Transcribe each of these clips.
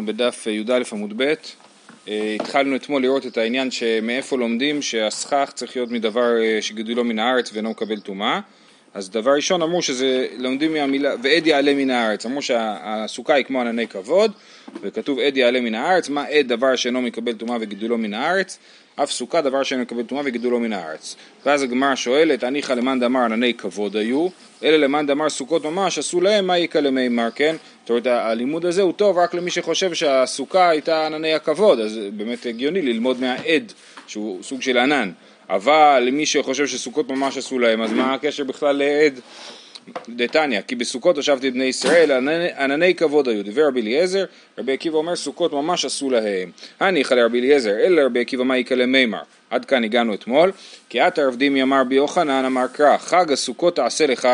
בדף י"א עמוד ב', אה, התחלנו אתמול לראות את העניין שמאיפה לומדים שהסכך צריך להיות מדבר אה, שגידולו מן הארץ ואינו מקבל טומאה אז דבר ראשון אמרו שזה לומדים מהמילה ועד יעלה מן הארץ, אמרו שהסוכה היא כמו ענני כבוד וכתוב עד יעלה מן הארץ, מה עד? דבר שאינו מקבל טומאה וגידולו מן הארץ. אף סוכה דבר שאינו מקבל טומאה וגידולו מן הארץ. ואז הגמרא שואלת הניחא למאן דאמר ענני כבוד היו? אלא למאן דאמר סוכות ממש עשו להם מה יקא למימר? כן? זאת אומרת הלימוד הזה הוא טוב רק למי שחושב שהסוכה הייתה ענני הכבוד. אז באמת הגיוני ללמוד מהעד שהוא סוג של ענן אבל למי שחושב שסוכות ממש עשו להם, אז מה הקשר בכלל לעד? דתניא, כי בסוכות ישבתי בני ישראל, ענני כבוד היו. דיבר רבי אליעזר, רבי עקיבא אומר סוכות ממש עשו להם. הניחא לרבי אליעזר, אלא רבי עקיבא מה יקלה מימר. עד כאן הגענו אתמול. כי עתה רב דימי אמר בי יוחנן אמר קרא, חג הסוכות תעשה לך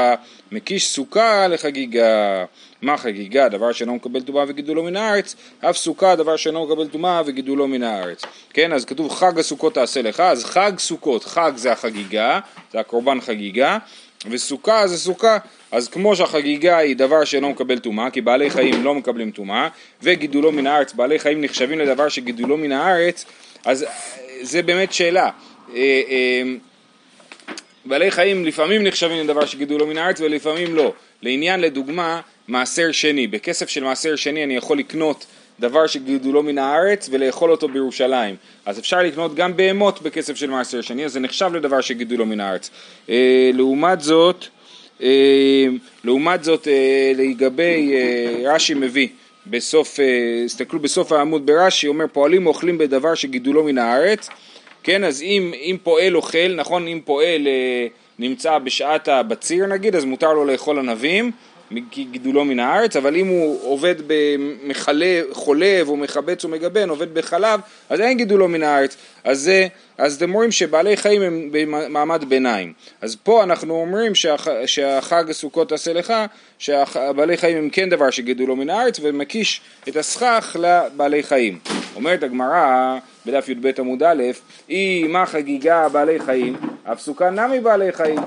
מקיש סוכה לחגיגה. מה חגיגה? דבר שאינו מקבל טומאה וגידולו מן הארץ, אף סוכה דבר שאינו מקבל טומאה וגידולו מן הארץ. כן, אז כתוב חג הסוכות תעשה לך, אז חג סוכות, חג זה החגיגה, זה הקורבן חגיגה, וסוכה זה סוכה, אז כמו שהחגיגה היא דבר שאינו מקבל טומאה, כי בעלי חיים לא מקבלים טומאה, וגידולו מן הארץ, בעלי חיים נחשבים לדבר שגידולו מן הארץ, אז זה באמת שאלה. אה, אה, בעלי חיים לפעמים נחשבים לדבר שגידולו מן הארץ ולפעמים לא. לעניין לדוגמה מעשר שני, בכסף של מעשר שני אני יכול לקנות דבר שגידולו מן הארץ ולאכול אותו בירושלים. אז אפשר לקנות גם בהמות בכסף של מעשר שני, אז זה נחשב לדבר שגידולו מן הארץ. אה, לעומת זאת, אה, לעומת זאת אה, לגבי אה, רש"י מביא בסוף, אה, הסתכלו בסוף העמוד ברש"י, אומר פועלים אוכלים בדבר שגידולו מן הארץ, כן, אז אם, אם פועל אוכל, נכון, אם פועל אה, נמצא בשעת הבציר נגיד, אז מותר לו לאכול ענבים, גידולו מן הארץ, אבל אם הוא עובד בחולב או מחבץ או מגבן, עובד בחלב, אז אין גידולו מן הארץ. אז, זה, אז אתם רואים שבעלי חיים הם במעמד ביניים. אז פה אנחנו אומרים שהח, שהחג הסוכות תעשה לך, שבעלי חיים הם כן דבר שגידולו מן הארץ, ומקיש את הסכך לבעלי חיים. אומרת הגמרא בדף י"ב עמוד א', היא מה חגיגה בעלי חיים, אף סוכה נמי בעלי חיים.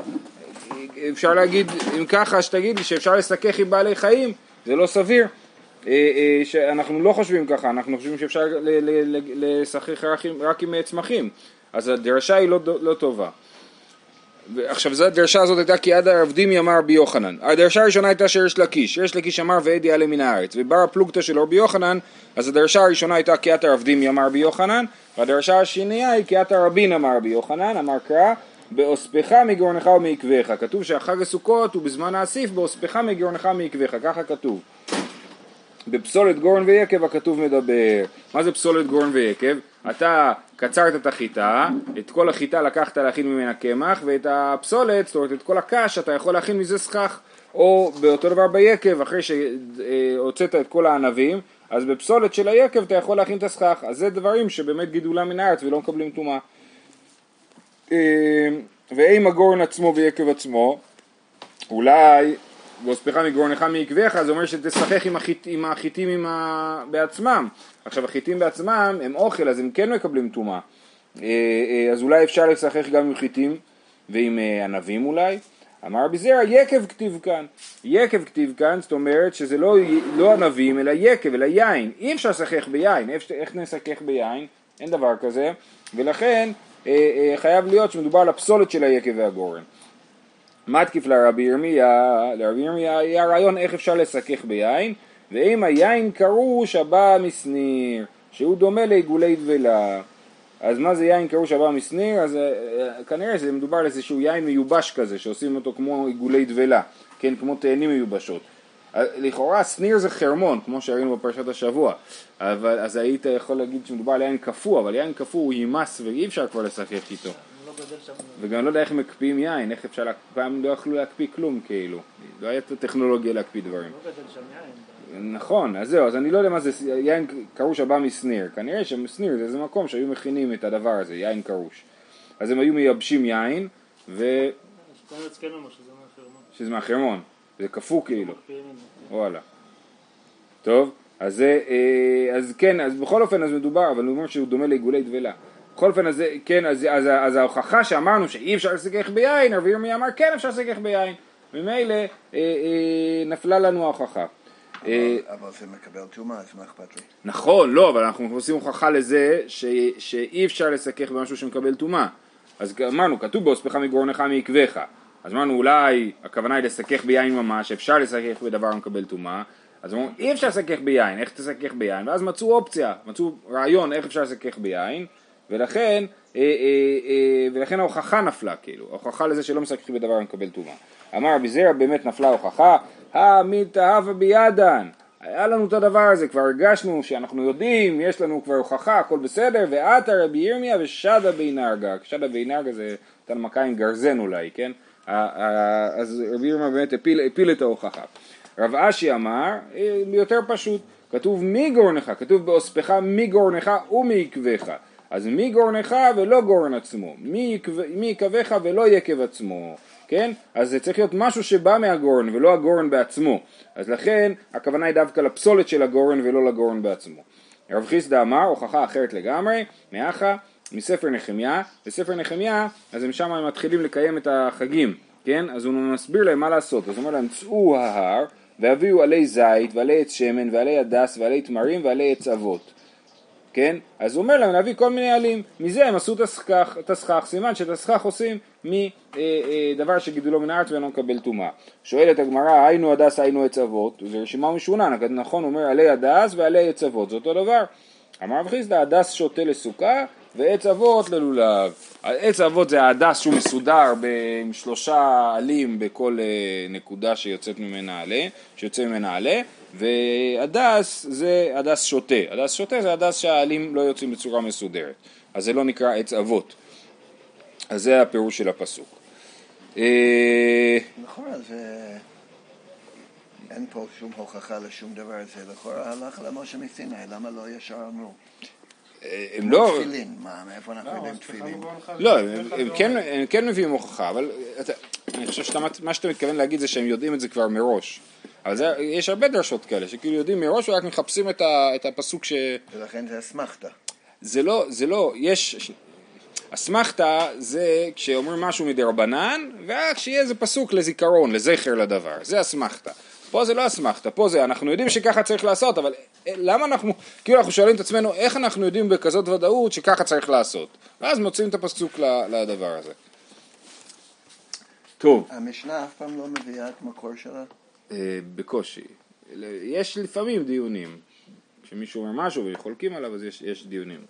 אפשר להגיד, אם ככה, שתגיד לי שאפשר לסכך עם בעלי חיים, זה לא סביר. אה, אה, שאנחנו לא חושבים ככה, אנחנו חושבים שאפשר לשחק רק עם צמחים, אז הדרשה היא לא, לא טובה. עכשיו הדרשה הזאת הייתה כי עד הרבדימי אמר רבי יוחנן. הדרשה הראשונה הייתה שיש לקיש, יש לקיש אמר ועד יעלה מן הארץ. ובר הפלוגתא של רבי יוחנן, אז הדרשה הראשונה הייתה כי עתה רבדימי אמר רבי יוחנן, והדרשה השנייה היא כי עתה רבין אמר רבי יוחנן, אמר קרא באוספך מגרונך ומעקבך. כתוב שהחג הסוכות הוא בזמן האסיף באוספך מגרונך ומעקבך, ככה כתוב. בפסולת גורן ויקב הכתוב מדבר. מה זה פסולת גורן ויקב? אתה קצרת את החיטה, את כל החיטה לקחת להכין ממנה קמח, ואת הפסולת, זאת אומרת את כל הקש, אתה יכול להכין מזה סכך. או באותו דבר ביקב, אחרי שהוצאת את כל הענבים, אז בפסולת של היקב אתה יכול להכין את הסכך. אז זה דברים שבאמת גידולם מן הארץ ולא מקבלים טומאה. אה, ואם הגורן עצמו ויקב עצמו, אולי ואוספך מגרונך מעקביך, זה אומר שתשחק עם, החיט, עם החיטים עם ה... בעצמם. עכשיו החיטים בעצמם הם אוכל, אז הם כן מקבלים טומאה. אה, אה, אז אולי אפשר לשחק גם עם חיטים ועם ענבים אולי. אמר רבי זרע יקב כתיב כאן. יקב כתיב כאן, זאת אומרת שזה לא, לא ענבים אלא יקב, אלא יין. אי אפשר לשחק ביין, איך נשחק ביין? אין דבר כזה. ולכן חייב להיות שמדובר על הפסולת של היקב והגורן. מתקיף לרבי ירמיה, לרבי ירמיה היה רעיון איך אפשר לסכך ביין, ואם היין קרוש הבא משניר, שהוא דומה לעיגולי דבלה. אז מה זה יין קרוש הבא משניר? אז uh, כנראה שזה מדובר על איזשהו יין מיובש כזה, שעושים אותו כמו עיגולי דבלה, כן, כמו תאנים מיובשות. לכאורה שניר זה חרמון, כמו שראינו בפרשת השבוע, אבל, אז היית יכול להגיד שמדובר על יין קפוא, אבל יין קפוא הוא יימס ואי אפשר כבר לשחק איתו. וגם לא יודע איך מקפיאים יין, איך אפשר, פעם לא יכלו להקפיא כלום כאילו, לא הייתה טכנולוגיה להקפיא דברים. לא נכון, אז זהו, אז אני לא יודע מה זה יין קרוש הבא משניר, כנראה ששניר זה איזה מקום שהיו מכינים את הדבר הזה, יין קרוש. אז הם היו מייבשים יין, ו... שזה מהחרמון. זה קפוא כאילו. וואלה. טוב, אז זה, אה, אז כן, אז בכל אופן אז מדובר, אבל הוא אומר שהוא דומה לעיגולי דבלה. בכל אופן, אז, כן, אז, אז, אז ההוכחה שאמרנו שאי אפשר לסגח ביין, רבי ירמי אמר כן אפשר לסגח ביין. ממילא אה, אה, נפלה לנו ההוכחה. אה, אבל זה מקבל טומאה, אז מה אכפת לי? נכון, לא, אבל אנחנו עושים הוכחה לזה ש, שאי אפשר לסכך במשהו שמקבל טומאה. אז אמרנו, כתוב באוספך מגרונך מעקבך. אז אמרנו, אולי הכוונה היא לסכך ביין ממש, אפשר לסכך בדבר המקבל טומאה. אז אמרו, אי אפשר לסכך ביין, איך תסכך ביין? ואז מצאו אופציה, מצאו רעיון איך אפשר לסכך ביין, ולכן, אה, אה, אה, ולכן ההוכחה נפלה, כאילו, ההוכחה לזה שלא מסככים בדבר המקבל טומאה. אמר רבי זרע, באמת נפלה ההוכחה, המתאהבה בידן. היה לנו את הדבר הזה, כבר הרגשנו שאנחנו יודעים, יש לנו כבר הוכחה, הכל בסדר, ועתה רבי ירמיה ושדה בי נרגה, שדה בי נרגה זה נתן מכה עם גרזן אולי, כן? אז רבי ירמיה באמת הפיל, הפיל את ההוכחה. רב אשי אמר, יותר פשוט, כתוב מי גורנך, כתוב באוספך מי גורנך ומעקבך. אז מי גורנך ולא גורן עצמו, מי יקבך ולא יקב עצמו. כן? אז זה צריך להיות משהו שבא מהגורן ולא הגורן בעצמו. אז לכן הכוונה היא דווקא לפסולת של הגורן ולא לגורן בעצמו. רב חיסדא אמר, הוכחה אחרת לגמרי, מאחה, מספר נחמיה, בספר נחמיה, אז הם שם מתחילים לקיים את החגים, כן? אז הוא מסביר להם מה לעשות, אז הוא אומר להם, צאו ההר והביאו עלי זית ועלי עץ שמן ועלי הדס ועלי תמרים ועלי עץ אבות. כן? אז הוא אומר להם להביא כל מיני עלים, מזה הם עשו את הסכך, סימן שאת הסכך עושים מדבר אה, אה, שגידולו מן הארץ ואינו מקבל טומאה. שואלת הגמרא, היינו הדס היינו עץ עבות, זה רשימה משונה, נכון הוא אומר עלי הדס ועלי עץ עבות, זה אותו דבר. אמר רב חיסדא, הדס שוטה לסוכה ועץ עבות ללולב. עץ עבות זה ההדס שהוא מסודר עם שלושה עלים בכל אה, נקודה שיוצאת ממנה עלה, שיוצא ממנה עלה, והדס זה הדס שוטה. הדס שוטה זה הדס שהעלים לא יוצאים בצורה מסודרת. אז זה לא נקרא עץ אבות. אז זה הפירוש של הפסוק. אה, נכון, אז אה, אין פה שום הוכחה לשום דבר, זה לכאורה הלך למשה מסיני, למה לא ישר אמרו? אה, הם לא... תפילין, מה, מאיפה אנחנו לא, יודעים תפילין? לא, הם כן, כן מביאים הוכחה, אבל אני חושב שמה שאתה מתכוון להגיד זה שהם יודעים את זה כבר מראש. אבל זה, יש הרבה דרשות כאלה, שכאילו יודעים מראש ורק מחפשים את, ה, את הפסוק ש... ולכן זה אסמכתה. זה לא, זה לא, יש... אסמכתה זה כשאומרים משהו מדרבנן, ורק שיהיה איזה פסוק לזיכרון, לזכר לדבר, זה אסמכתה. פה זה לא אסמכתה, פה זה, אנחנו יודעים שככה צריך לעשות, אבל אה, למה אנחנו, כאילו אנחנו שואלים את עצמנו, איך אנחנו יודעים בכזאת ודאות שככה צריך לעשות? ואז מוצאים את הפסוק לדבר הזה. טוב. המשנה אף פעם לא מביאה את מקור שלה? אה, בקושי. יש לפעמים דיונים. כשמישהו אומר משהו וחולקים עליו אז יש, יש דיונים.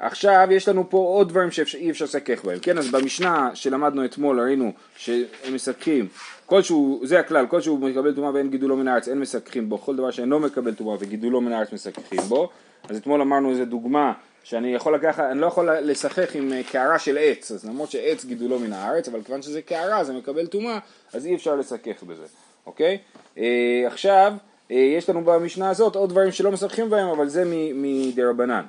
עכשיו יש לנו פה עוד דברים שאי אפשר לסכך בהם, כן? אז במשנה שלמדנו אתמול ראינו שהם מסככים, כלשהו, זה הכלל, כלשהו מקבל טומאה ואין גידולו מן הארץ, אין מסככים בו, כל דבר שאינו מקבל טומאה וגידולו מן הארץ מסככים בו, אז אתמול אמרנו איזה דוגמה שאני יכול לקחת, אני לא יכול לשחק עם אה, קערה של עץ, אז למרות שעץ גידולו מן הארץ, אבל כיוון שזה קערה זה מקבל טומאה, אז אי אפשר לשחק בזה, אוקיי? אה, עכשיו, אה, יש לנו במשנה הזאת עוד דברים שלא משחקים בהם, אבל זה מדרבנן.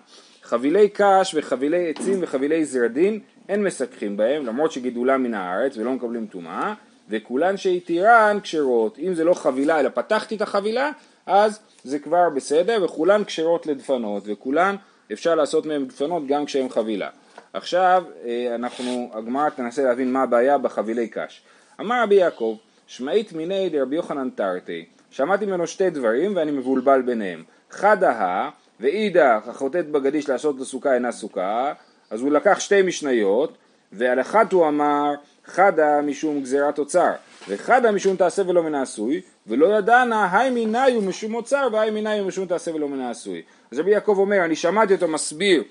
חבילי קש וחבילי עצים וחבילי זרדין אין מסככים בהם, למרות שגידולם מן הארץ ולא מקבלים טומאה, וכולן שהתירן כשרות. אם זה לא חבילה אלא פתחתי את החבילה, אז זה כבר בסדר, וכולן כשרות לדפנות, וכולן אפשר לעשות מהם דפנות גם כשהם חבילה. עכשיו אה, אנחנו, הגמרא תנסה להבין מה הבעיה בחבילי קש. אמר רבי יעקב, שמעית מיני דרבי יוחנן תרתי, שמעתי ממנו שתי דברים ואני מבולבל ביניהם. חדה ואידך החוטאת בגדיש לעשות לסוכה אינה סוכה, אז הוא לקח שתי משניות, ועל אחת הוא אמר חדה משום גזירת אוצר, וחדה משום תעשה ולא מן העשוי, ולא ידענה היי מיניו משום אוצר והי מיניו משום תעשה ולא מן העשוי. אז רבי יעקב אומר, אני שמעתי אותו מסביר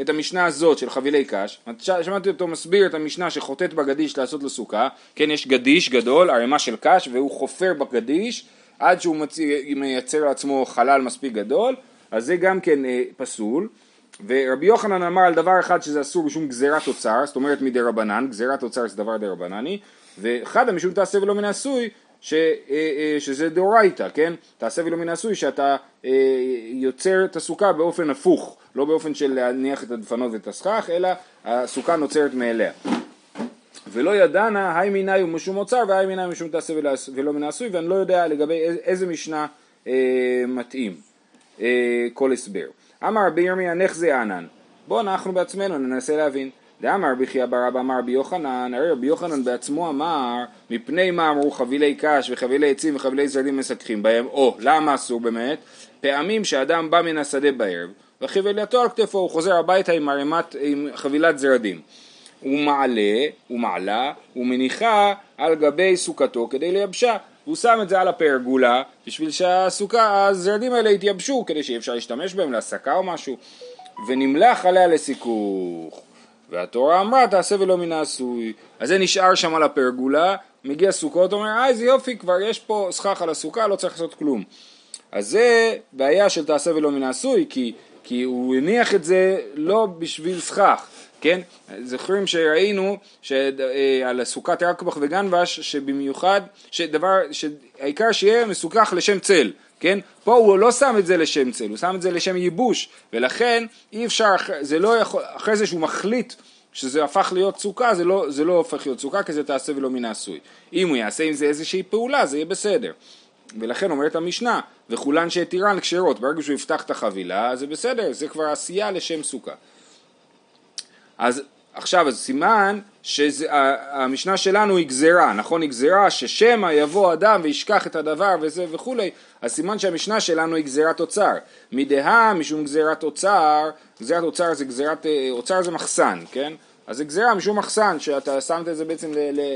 את המשנה הזאת של חבילי קש, שמעתי אותו מסביר את המשנה שחוטאת בגדיש לעשות לו סוכה, כן יש גדיש גדול, ערימה של קש, והוא חופר בגדיש עד שהוא מייצר לעצמו חלל מספיק גדול, אז זה גם כן אה, פסול. ורבי יוחנן אמר על דבר אחד שזה אסור בשום גזירת אוצר, זאת אומרת מדי רבנן, גזירת אוצר זה דבר די רבנני, ואחד המשום תעשה ולא מן עשוי, ש, אה, אה, שזה דאורייתא, כן? תעשה ולא מן עשוי שאתה אה, יוצר את הסוכה באופן הפוך, לא באופן של להניח את הדפנות ואת הסכך, אלא הסוכה נוצרת מאליה. ולא ידענה, היי מיני הוא משום אוצר והי מיני משום תעשה ולא מן עשוי, ואני לא יודע לגבי איזה משנה אה, מתאים כל הסבר. אמר רבי ירמיה נחזה ענן, בואו אנחנו בעצמנו ננסה להבין. דאמר רבי חייא בר אבא אמר רבי יוחנן, הרי רבי יוחנן בעצמו אמר, מפני מה אמרו חבילי קש וחבילי עצים וחבילי זרדים מסככים בהם, או למה אסור באמת? פעמים שאדם בא מן השדה בערב, וחבילתו על כתפו, הוא חוזר הביתה עם ערימת, עם חבילת זרדים. הוא מעלה, הוא מעלה, הוא מניחה על גבי סוכתו כדי לייבשה. הוא שם את זה על הפרגולה בשביל שהסוכה, הזרדים האלה יתייבשו כדי שאי אפשר להשתמש בהם להסקה או משהו. ונמלח עליה לסיכוך. והתורה אמרה תעשה ולא מן העשוי. אז זה נשאר שם על הפרגולה מגיע סוכות אומר אה איזה יופי כבר יש פה סכך על הסוכה לא צריך לעשות כלום. אז זה בעיה של תעשה ולא מן העשוי כי, כי הוא הניח את זה לא בשביל סכך כן? זוכרים שראינו שעל סוכת יעקבך וגנבש שבמיוחד, שדבר, שהעיקר שיהיה מסוכך לשם צל, כן? פה הוא לא שם את זה לשם צל, הוא שם את זה לשם ייבוש, ולכן אי אפשר, זה לא יכול, אחרי זה שהוא מחליט שזה הפך להיות סוכה, זה לא, זה לא הופך להיות סוכה, כי זה תעשה ולא מן העשוי. אם הוא יעשה עם זה איזושהי פעולה, זה יהיה בסדר. ולכן אומרת המשנה, וכולן שהתירן כשרות, ברגע שהוא יפתח את החבילה, זה בסדר, זה כבר עשייה לשם סוכה. אז עכשיו, אז סימן שהמשנה שלנו היא גזירה, נכון? היא גזירה ששמא יבוא אדם וישכח את הדבר וזה וכולי, אז סימן שהמשנה שלנו היא גזירת אוצר. מדהה משום גזירת אוצר, גזירת אוצר זה גזירת, אה, אוצר זה מחסן, כן? אז זה גזירה משום מחסן, שאתה שמת את זה בעצם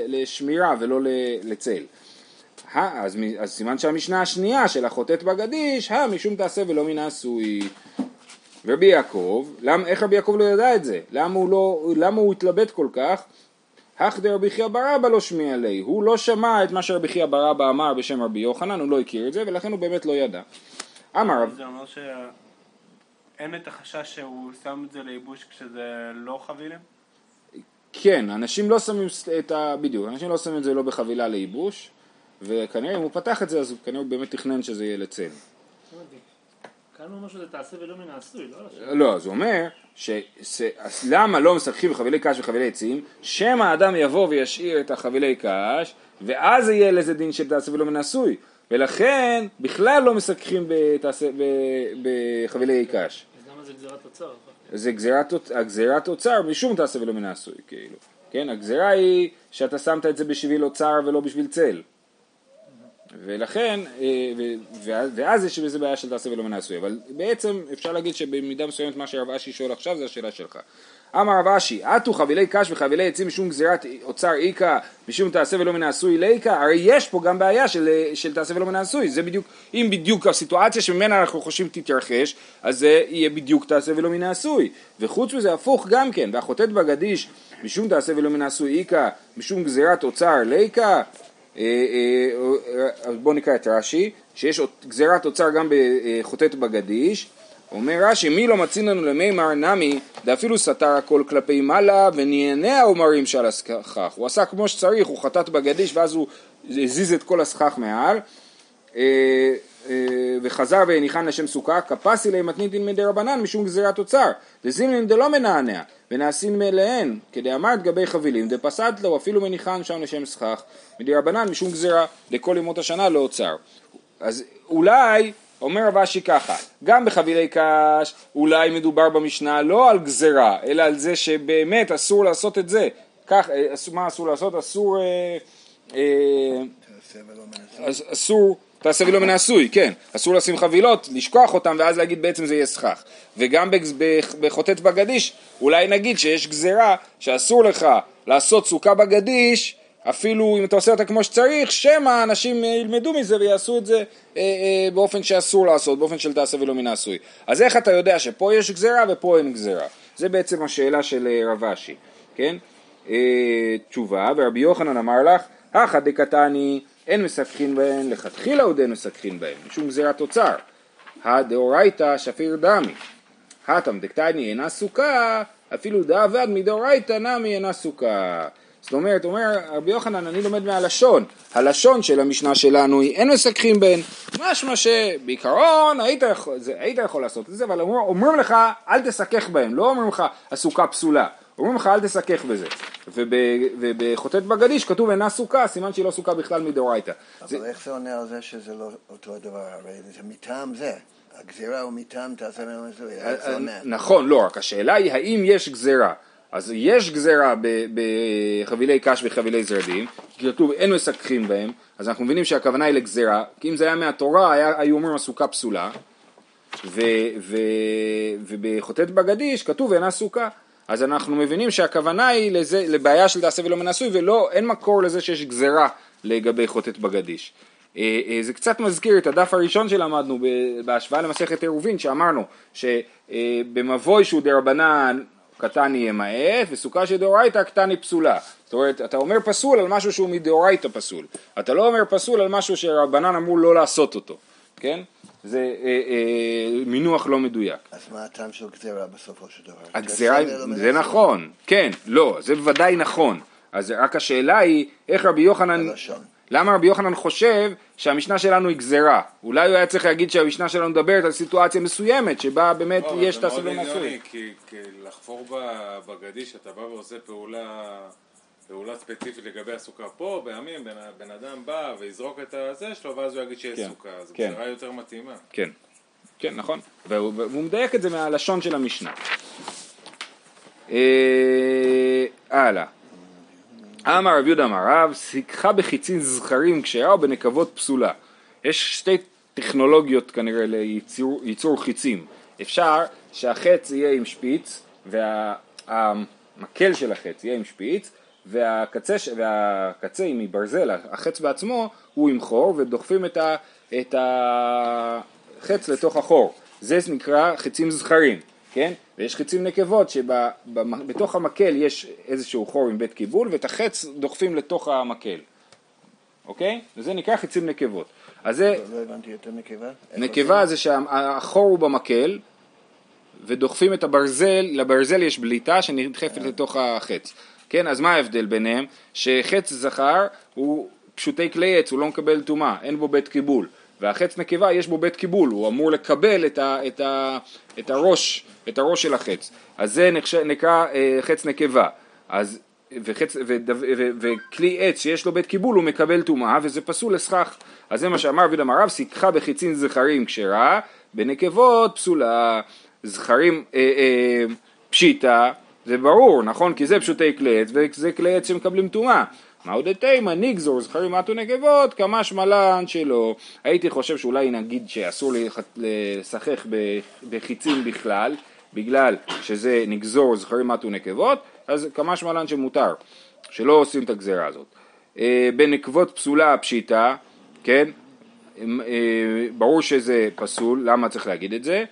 לשמירה ולא לצל. אז, אז סימן שהמשנה השנייה של החוטאת בגדיש, הא משום תעשה ולא מן העשוי. ורבי יעקב, למ, איך רבי יעקב לא ידע את זה? למה הוא, לא, למה הוא התלבט כל כך? הך דרבי חייא בר אבא לא שמיע לי, הוא לא שמע את מה שרבי חייא בר אבא אמר בשם רבי יוחנן, הוא לא הכיר את זה ולכן הוא באמת לא ידע. אמר זה אומר שאין את החשש שהוא שם את זה לייבוש כשזה לא חבילים? כן, אנשים לא שמים את ה... בדיוק, אנשים לא שמים את זה לא בחבילה לייבוש וכנראה אם הוא פתח את זה אז כנראה הוא באמת תכנן שזה יהיה לצל. כאן הוא אומר שזה תעשה ולא מן העשוי, לא? לא, אז הוא אומר, למה לא משחקים בחבילי קש וחבילי עצים? שמא האדם יבוא וישאיר את החבילי קש, ואז יהיה לזה דין של תעשה ולא מן העשוי. ולכן בכלל לא משחקים בחבילי קש. אז למה זה גזירת אוצר? זה גזירת אוצר משום תעשה ולא מן העשוי, כאילו. כן, הגזירה היא שאתה שמת את זה בשביל אוצר ולא בשביל צל. ולכן, אה, ואז יש בזה בעיה של תעשה ולא מן העשוי, אבל בעצם אפשר להגיד שבמידה מסוימת מה שרב אשי שואל עכשיו זה השאלה שלך. אמר רב אשי, עטו חבילי קש וחבילי עצים משום גזירת אוצר איכה, משום תעשה ולא מן העשוי לאיכה, הרי יש פה גם בעיה של, של תעשה ולא מן העשוי, זה בדיוק, אם בדיוק הסיטואציה שממנה אנחנו חושבים תתרחש, אז זה יהיה בדיוק תעשה ולא מן העשוי, וחוץ מזה הפוך גם כן, והחוטאת בגדיש משום תעשה ולא מן העשוי איכה, משום גזירת אוצר אה, אה, אה, בואו נקרא את רש"י, שיש גזירת אוצר גם בחוטאת בגדיש, אומר רש"י, מי לא מציל לנו למימר נמי, דאפילו סתר הכל כלפי מעלה, ונהנה האומרים שעל הסכך. הוא עשה כמו שצריך, הוא חטאת בגדיש, ואז הוא הזיז את כל הסכך מעל. וחזר והניחן לשם סוכה, כפסי להם מתניתין מדי רבנן משום גזירת אוצר, דזימלין דלא מנענע, ונעשין מאליהן, כדאמרת גבי חבילים, דפסד לו אפילו מניחן שם לשם סכך, מדי רבנן משום גזירה, לכל ימות השנה לא אוצר. אז אולי, אומר רב אשי ככה, גם בחבילי קש, אולי מדובר במשנה לא על גזירה, אלא על זה שבאמת אסור לעשות את זה. כך, אה, מה אסור לעשות? אסור... אה, אה, אסור תעשה ולא מן העשוי, כן, אסור לשים חבילות, לשכוח אותם ואז להגיד בעצם זה יהיה סכך. וגם בחוטאת בגדיש, אולי נגיד שיש גזירה שאסור לך לעשות סוכה בגדיש, אפילו אם אתה עושה אותה כמו שצריך, שמא אנשים ילמדו מזה ויעשו את זה אה, אה, באופן שאסור לעשות, באופן של תעשה ולא מן העשוי. אז איך אתה יודע שפה יש גזירה ופה אין גזירה? זה בעצם השאלה של אה, רב אשי, כן? אה, תשובה, ורבי יוחנן אמר לך, הכא דקתני אין מסככין בהן, לכתחילה עוד אין מסככין בהן, משום גזירת אוצר. הדאורייתא שפיר דמי. הטם דקתני אינה סוכה, אפילו דאבד מדאורייתא נמי אינה סוכה. זאת אומרת, אומר רבי יוחנן, אני לומד מהלשון. הלשון של המשנה שלנו היא אין מסככים בהן. משמע שבעיקרון היית יכול, היית יכול לעשות את זה, אבל אומר, אומרים לך אל תסכך בהן, לא אומרים לך הסוכה פסולה. אומרים לך אל תסכך בזה. ובחוטאת בגדיש כתוב אינה סוכה, סימן שהיא לא סוכה בכלל מדאורייתא. אבל זה... איך זה עונה על זה שזה לא אותו הדבר? הרי זה מטעם זה. הגזירה הוא מטעם תעשה ממנו נכון, לא, רק השאלה היא האם יש גזירה. אז יש גזרה ב- בחבילי קש וחבילי זרדים, כתוב אין מסככים בהם, אז אנחנו מבינים שהכוונה היא לגזרה, כי אם זה היה מהתורה, היה, היו אומרים הסוכה פסולה, ובחוטאת בגדיש כתוב אינה סוכה. אז אנחנו מבינים שהכוונה היא לזה, לבעיה של תעשה ולא מנשוי, ולא, אין מקור לזה שיש גזרה לגבי חוטאת בגדיש. אה, אה, זה קצת מזכיר את הדף הראשון שלמדנו בהשוואה למסכת עירובין, שאמרנו שבמבוי שהוא דרבנן קטן יהיה מעט, וסוכה של דאורייתא קטן היא פסולה. זאת אומרת, אתה אומר פסול על משהו שהוא מדאורייתא פסול. אתה לא אומר פסול על משהו שרבנן אמרו לא לעשות אותו, כן? זה אה, אה, מינוח לא מדויק. אז מה הטעם של גזירה בסופו של דבר? הגזירה, ולא זה. נכון, כן, לא, זה בוודאי נכון. אז רק השאלה היא, איך רבי יוחנן, הלשון. למה רבי יוחנן חושב שהמשנה שלנו היא גזירה? אולי הוא היה צריך להגיד שהמשנה שלנו מדברת על סיטואציה מסוימת, שבה באמת לא, יש זה תעשו מאוד לא נשוי. הגיוני, כי כי לחפור בגדיש, אתה בא ועושה פעולה, פעולה ספציפית לגבי הסוכה פה, בימים בן, בן אדם בא ויזרוק את הזה שלו, ואז הוא יגיד שיש כן, סוכה, אז כן. גזירה יותר מתאימה. כן, כן, נכון. והוא, והוא מדייק את זה מהלשון של המשנה. אה, הלאה. אמר רב יהודה אמר רב, סיככה בחיצין זכרים כשרה או בנקבות פסולה. יש שתי טכנולוגיות כנראה לייצור ייצור חיצים. אפשר שהחץ יהיה עם שפיץ, והמקל של החץ יהיה עם שפיץ, והקצה, והקצה עם מברזל, החץ בעצמו, הוא עם חור, ודוחפים את, ה, את החץ לתוך החור. זה נקרא חצים זכרים, כן? ויש חצים נקבות שבתוך המקל יש איזשהו חור עם בית קיבול, ואת החץ דוחפים לתוך המקל, אוקיי? וזה נקרא חצים נקבות. אז זה, לא הבנתי את הנקבה. איך נקבה זה שהחור הוא במקל, ודוחפים את הברזל, לברזל יש בליטה שנדחפת לתוך החץ. כן, אז מה ההבדל ביניהם? שחץ זכר הוא פשוטי כלי עץ, הוא לא מקבל טומאה, אין בו בית קיבול. והחץ נקבה יש בו בית קיבול, הוא אמור לקבל את, ה, את, ה, את, הראש, את הראש של החץ. אז זה נקרא אה, חץ נקבה. אז, וחץ, ודו, ו, וכלי עץ שיש לו בית קיבול הוא מקבל טומאה וזה פסול לסכך. אז זה מה שאמר רבי אמר רב, סיככה בחיצין זכרים כשרה, בנקבות פסולה. זכרים אה, אה, פשיטה, זה ברור, נכון? כי זה פשוטי כלי עץ וזה כלי עץ שמקבלים טומאה. מהו דתימה נגזור זכרים מטו נקבות כמה שמלן שלא. הייתי חושב שאולי נגיד שאסור לשחק בחיצים בכלל, בגלל שזה נגזור זכרים מטו נקבות, אז כמה שמלן שמותר, שלא עושים את הגזרה הזאת. אה, בנקבות פסולה פשיטה, כן? אה, ברור שזה פסול, למה צריך להגיד את זה?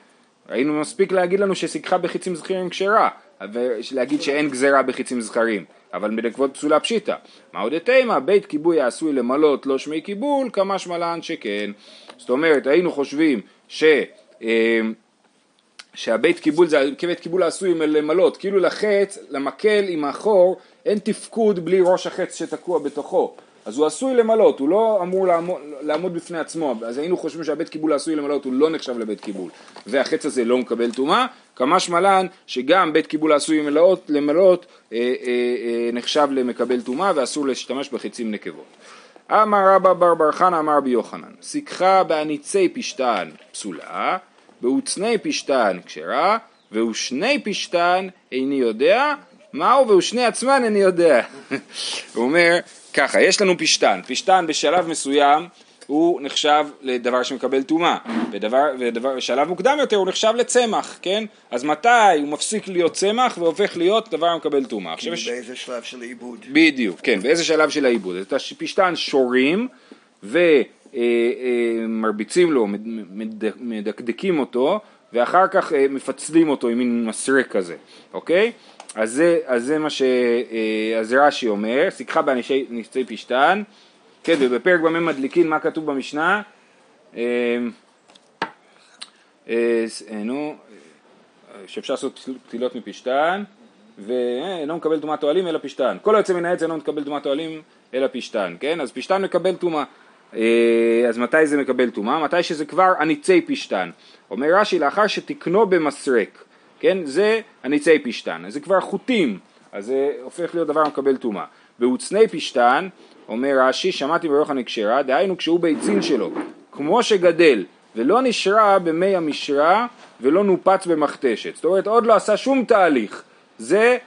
היינו מספיק להגיד לנו שסיככה בחיצים זכרים כשרה, ולהגיד שאין גזרה בחיצים זכרים, אבל בנקבות פסולה פשיטה. מה עוד תימה? בית כיבוי העשוי למלות לא שמי קיבול, כמה שמלן שכן. זאת אומרת, היינו חושבים ש... אה, שהבית קיבול זה כבית קיבול העשוי למלות, כאילו לחץ, למקל עם החור, אין תפקוד בלי ראש החץ שתקוע בתוכו. אז הוא עשוי למלות, הוא לא אמור לעמוד, לעמוד בפני עצמו, אז היינו חושבים שהבית קיבול העשוי למלות הוא לא נחשב לבית קיבול, והחץ הזה לא מקבל טומאה, כמה שמלן שגם בית קיבול העשוי למלות, למלות אה, אה, אה, נחשב למקבל טומאה ואסור להשתמש בחצים נקבות. אמר רבא בר בר חנא אמר רבי יוחנן, סיככה באניצי פשתן פסולה, באוצני פשתן כשרה, ושני פשתן איני יודע, מהו ושני עצמן איני יודע. הוא אומר ככה, יש לנו פשתן, פשתן בשלב מסוים הוא נחשב לדבר שמקבל טומאה, בשלב מוקדם יותר הוא נחשב לצמח, כן? אז מתי הוא מפסיק להיות צמח והופך להיות דבר המקבל טומאה? עכשיו יש... באיזה שלב של עיבוד. בדיוק, כן, באיזה שלב של העיבוד. את הפשתן שורים ומרביצים לו, מד- מד- מדקדקים אותו, ואחר כך אה, מפצלים אותו עם מין מסרק כזה, אוקיי? אז זה, אז זה מה ש... אה, אז רש"י אומר, סיככה באנשי פשתן, כן, ובפרק במה מדליקין, מה כתוב במשנה? אה, אה, נו, שאפשר לעשות פתילות מפשתן, ואינו מקבל טומאת אוהלים אלא פשתן. כל היוצא מן העץ אינו מקבל טומאת אוהלים אלא פשתן, כן? אז פשתן מקבל טומאה. אה, אז מתי זה מקבל טומאה? מתי שזה כבר הניצי פשתן. אומר רש"י, לאחר שתקנו במסרק, כן? זה הניצי פשתן. זה כבר חוטים, אז זה הופך להיות דבר המקבל טומאה. בהוצני פשתן, אומר רש"י, שמעתי ברוחן הקשרה, דהיינו כשהוא ביצין שלו, כמו שגדל, ולא נשרה במי המשרה ולא נופץ במכתשת. זאת אומרת, עוד לא עשה שום תהליך. זה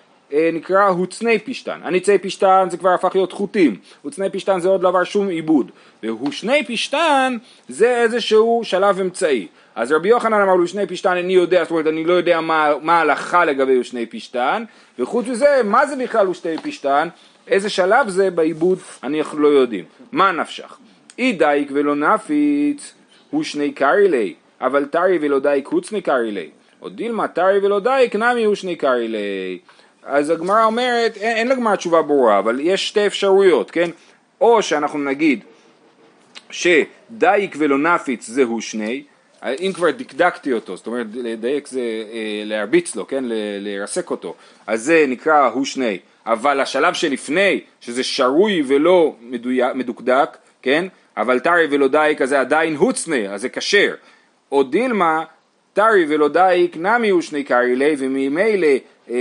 נקרא הוצני פשתן. הניצי פשתן זה כבר הפך להיות חוטים, הוצני פשתן זה עוד לא עבר שום עיבוד, והושני פשתן זה איזשהו שלב אמצעי. אז רבי יוחנן אמר לו שני פשתן איני יודע, זאת אומרת אני לא יודע מה, ההלכה לגבי שני פשתן, וחוץ מזה מה זה בכלל הושני פשתן, איזה שלב זה בעיבוד אנחנו לא יודעים. מה נפשך? אי דייק ולא נפיץ הושני קרי ליה, אבל תרי ולא דייק הוצני קרי ליה. או דילמא תרי ולא דייק נמי הושני קרי ליה. אז הגמרא אומרת, אין, אין לגמרא תשובה ברורה, אבל יש שתי אפשרויות, כן? או שאנחנו נגיד שדייק ולא נפיץ זה הושני, אם כבר דקדקתי אותו, זאת אומרת לדייק זה אה, להרביץ לו, כן? ל- לרסק אותו, אז זה נקרא הושני, אבל השלב שלפני, שזה שרוי ולא מדויק, מדוקדק, כן? אבל תרי ולא דייק אז זה עדיין הוצני, אז זה כשר. או דילמא, תרי ולא דייק נמי הושני קרי ליה, וממילא אה, אה,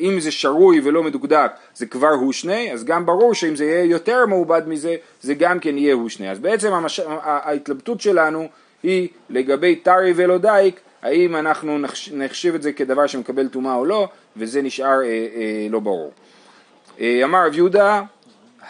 אם זה שרוי ולא מדוקדק זה כבר הושני, אז גם ברור שאם זה יהיה יותר מעובד מזה, זה גם כן יהיה הושני. אז בעצם המש... ההתלבטות שלנו היא לגבי טרי ולא דייק, האם אנחנו נחש... נחשיב את זה כדבר שמקבל טומאה או לא, וזה נשאר אה, אה, לא ברור. אה, אמר רב יהודה,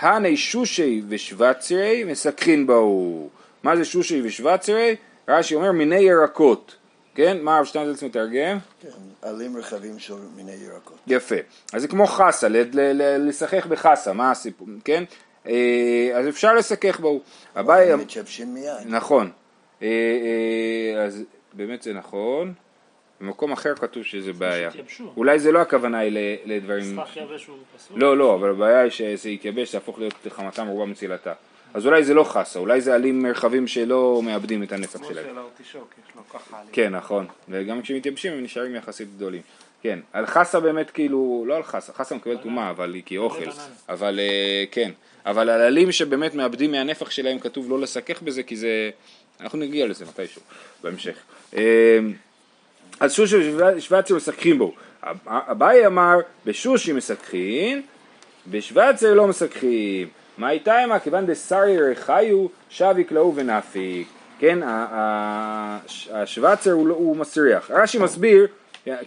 הני שושי ושבצרי מסככין בהו. מה זה שושי ושבצרי? רש"י אומר מיני ירקות, כן? מה הרב שטיינזלץ מתרגם? כן, עלים רחבים של מיני ירקות. יפה. אז זה כמו חסה, ל- ל- ל- לשחק בחסה, מה הסיפור, כן? אה, אז אפשר לשחק בו. אביי, מתייבשים מיד. נכון. אה, אה, אז באמת זה נכון. במקום אחר כתוב שזה בעיה. אולי זה לא הכוונה היא ל- לדברים... סכך יבש הוא פסול? לא, לא, אבל הבעיה היא שזה יתייבש, יהפוך להיות חמתה מרובה מצילתה. אז אולי זה לא חסה, אולי זה עלים מרחבים שלא מאבדים את הנפח כמו שלהם. של ארטישוק, יש לו ככה עלים. כן, נכון. וגם כשמתייבשים הם נשארים יחסית גדולים. כן, על חסה באמת כאילו, לא על חסה, חסה מקבל טומאה, אבל היא כאוכל. אבל אה, כן, אבל על עלים שבאמת מאבדים מהנפח שלהם כתוב לא לשחק בזה, כי זה... אנחנו נגיע לזה מתישהו, בהמשך. אה, אז שושי ושבצר משחקים בו. אביי אמר, בשושי משחקים, בשבצר לא משחקים. מה איתה עמה? כיוון דסרי רחיו, שב יקלעו ונפיק. כן, ה- ה- השבצר הוא, לא- הוא מסריח. רש"י מסביר,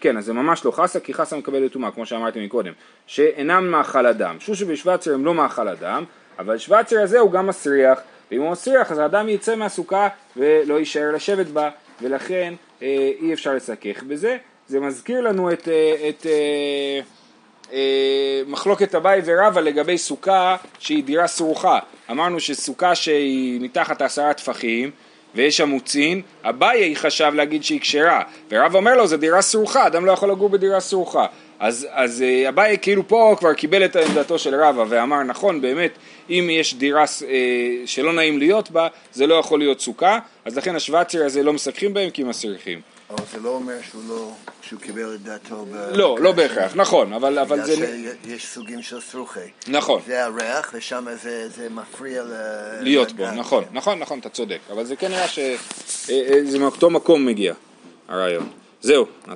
כן, אז זה ממש לא חסה, כי חסה מקבלת טומאה, כמו שאמרתי מקודם, שאינם מאכל אדם. שושי ושבצר הם לא מאכל אדם, אבל שבצר הזה הוא גם מסריח, ואם הוא מסריח אז האדם יצא מהסוכה ולא יישאר לשבת בה, ולכן אה, אי אפשר לשחק בזה. זה מזכיר לנו את, אה, את אה, אה, מחלוקת אביי ורבא לגבי סוכה שהיא דירה סרוכה. אמרנו שסוכה שהיא מתחת עשרה טפחים ויש שם מוצין, אביי חשב להגיד שהיא כשרה, ורב אומר לו זה דירה סרוכה, אדם לא יכול לגור בדירה סרוכה. אז, אז אה, אביי כאילו פה כבר קיבל את עמדתו של רבא ואמר נכון באמת אם יש דירה אה, שלא נעים להיות בה זה לא יכול להיות סוכה אז לכן השבצר הזה לא משחקים בהם כי מסריחים. אבל זה לא אומר שהוא לא, שהוא קיבל את דעתו. ב- לא, לא בהכרח, נכון, אבל, אבל בגלל זה... שיש סוגים של סרוכי. נכון. זה הריח, ושם זה, זה מפריע ל... להיות בו, נכון, כן. נכון, נכון, אתה צודק, אבל זה כנראה שזה מאותו מקום מגיע, הרעיון. זהו, נעצור פה.